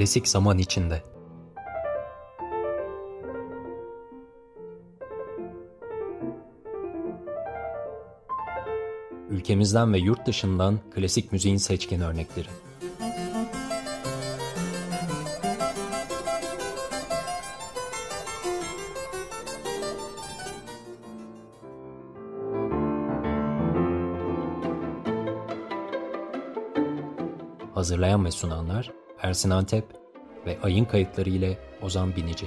Klasik zaman içinde. Ülkemizden ve yurt dışından klasik müziğin seçkin örnekleri. Hazırlayan ve sunanlar Ersin Antep ve Ayın kayıtları ile Ozan Binici.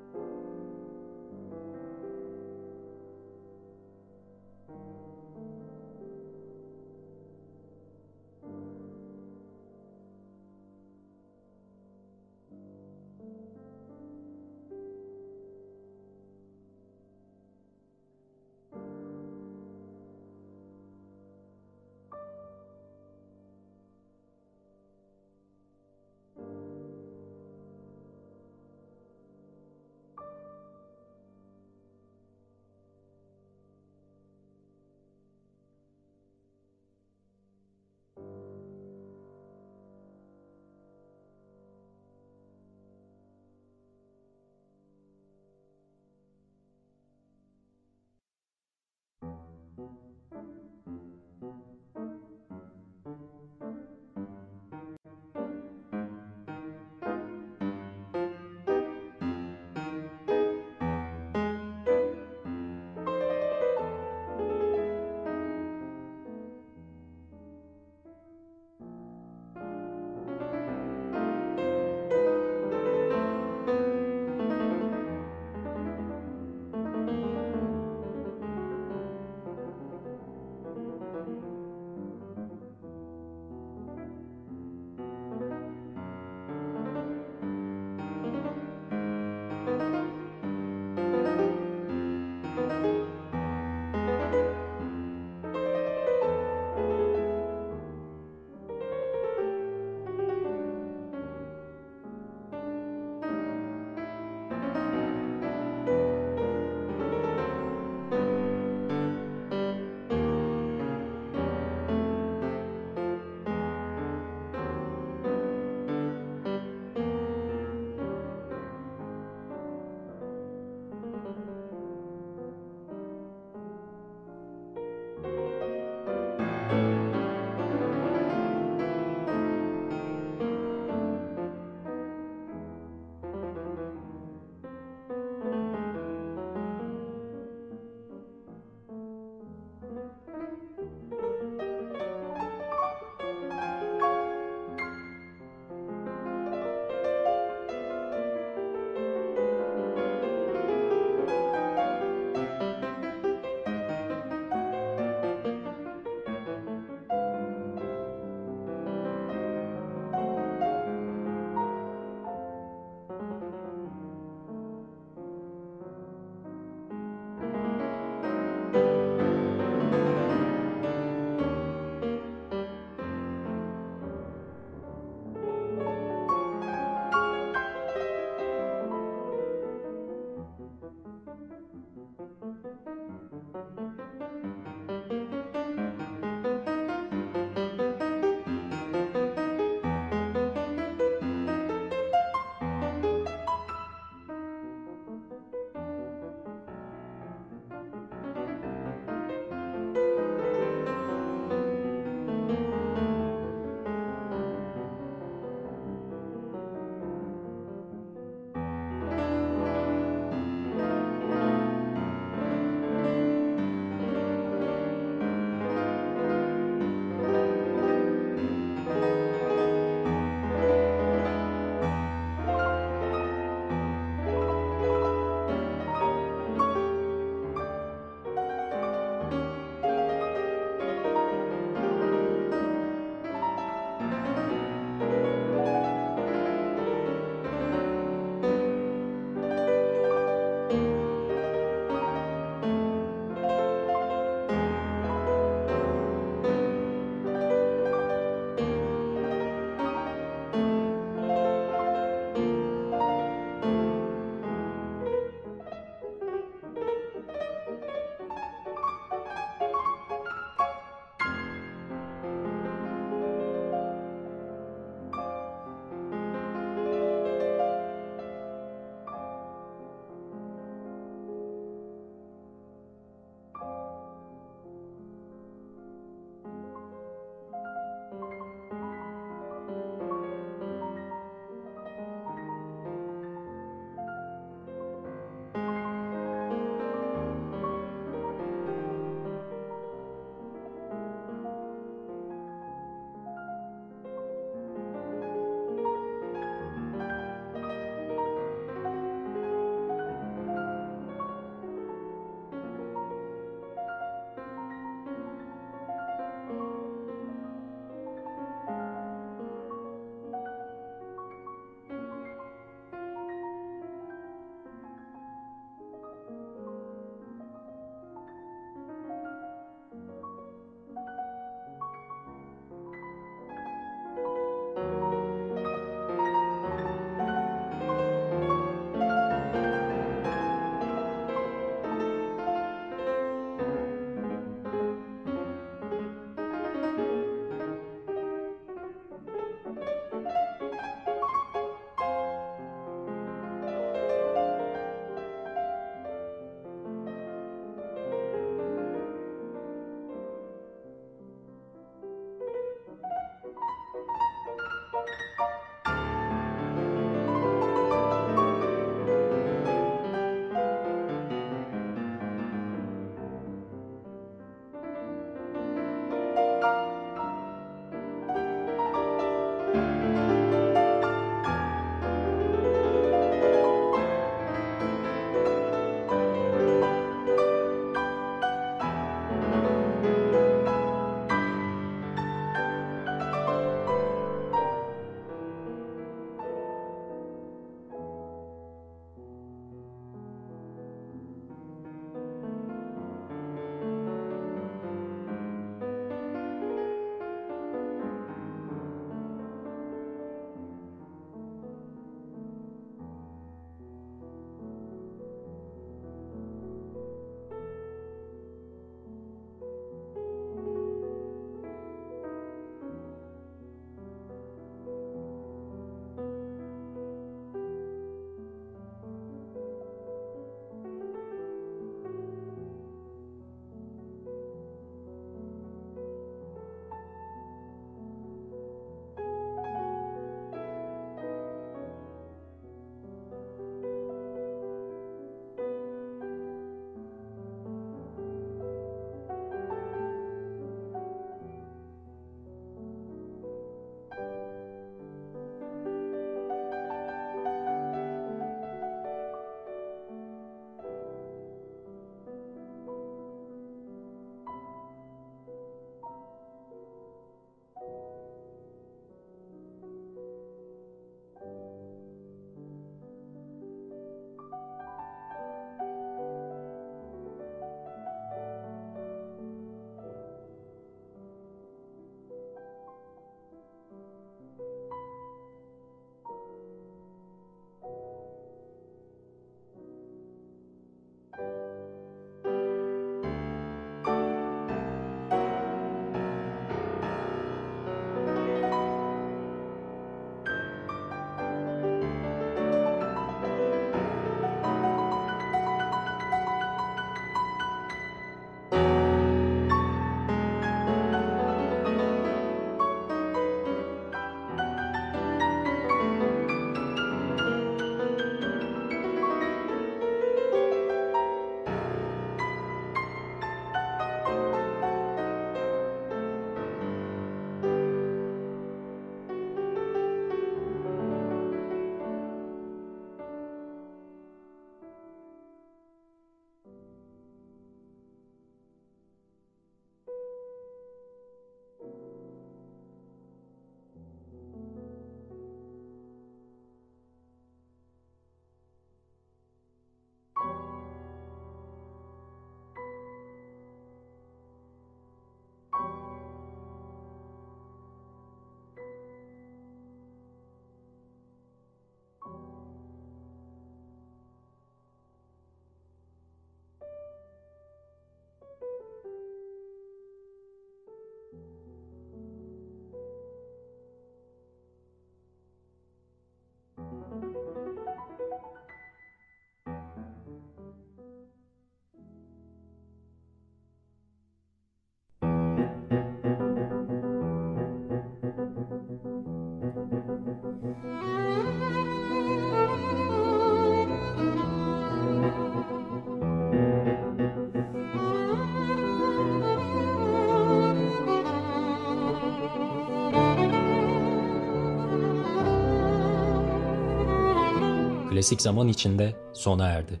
Klasik zaman içinde sona erdi.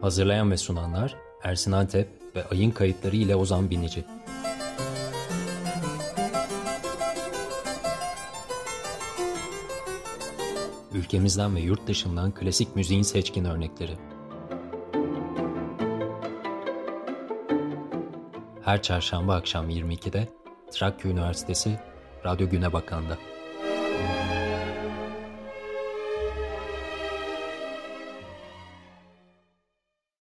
Hazırlayan ve sunanlar Ersin Antep ve Ayın kayıtları ile Ozan Binici. Ülkemizden ve yurt dışından klasik müziğin seçkin örnekleri. Her çarşamba akşam 22'de Trakya Üniversitesi Radyo Güne Bakan'da.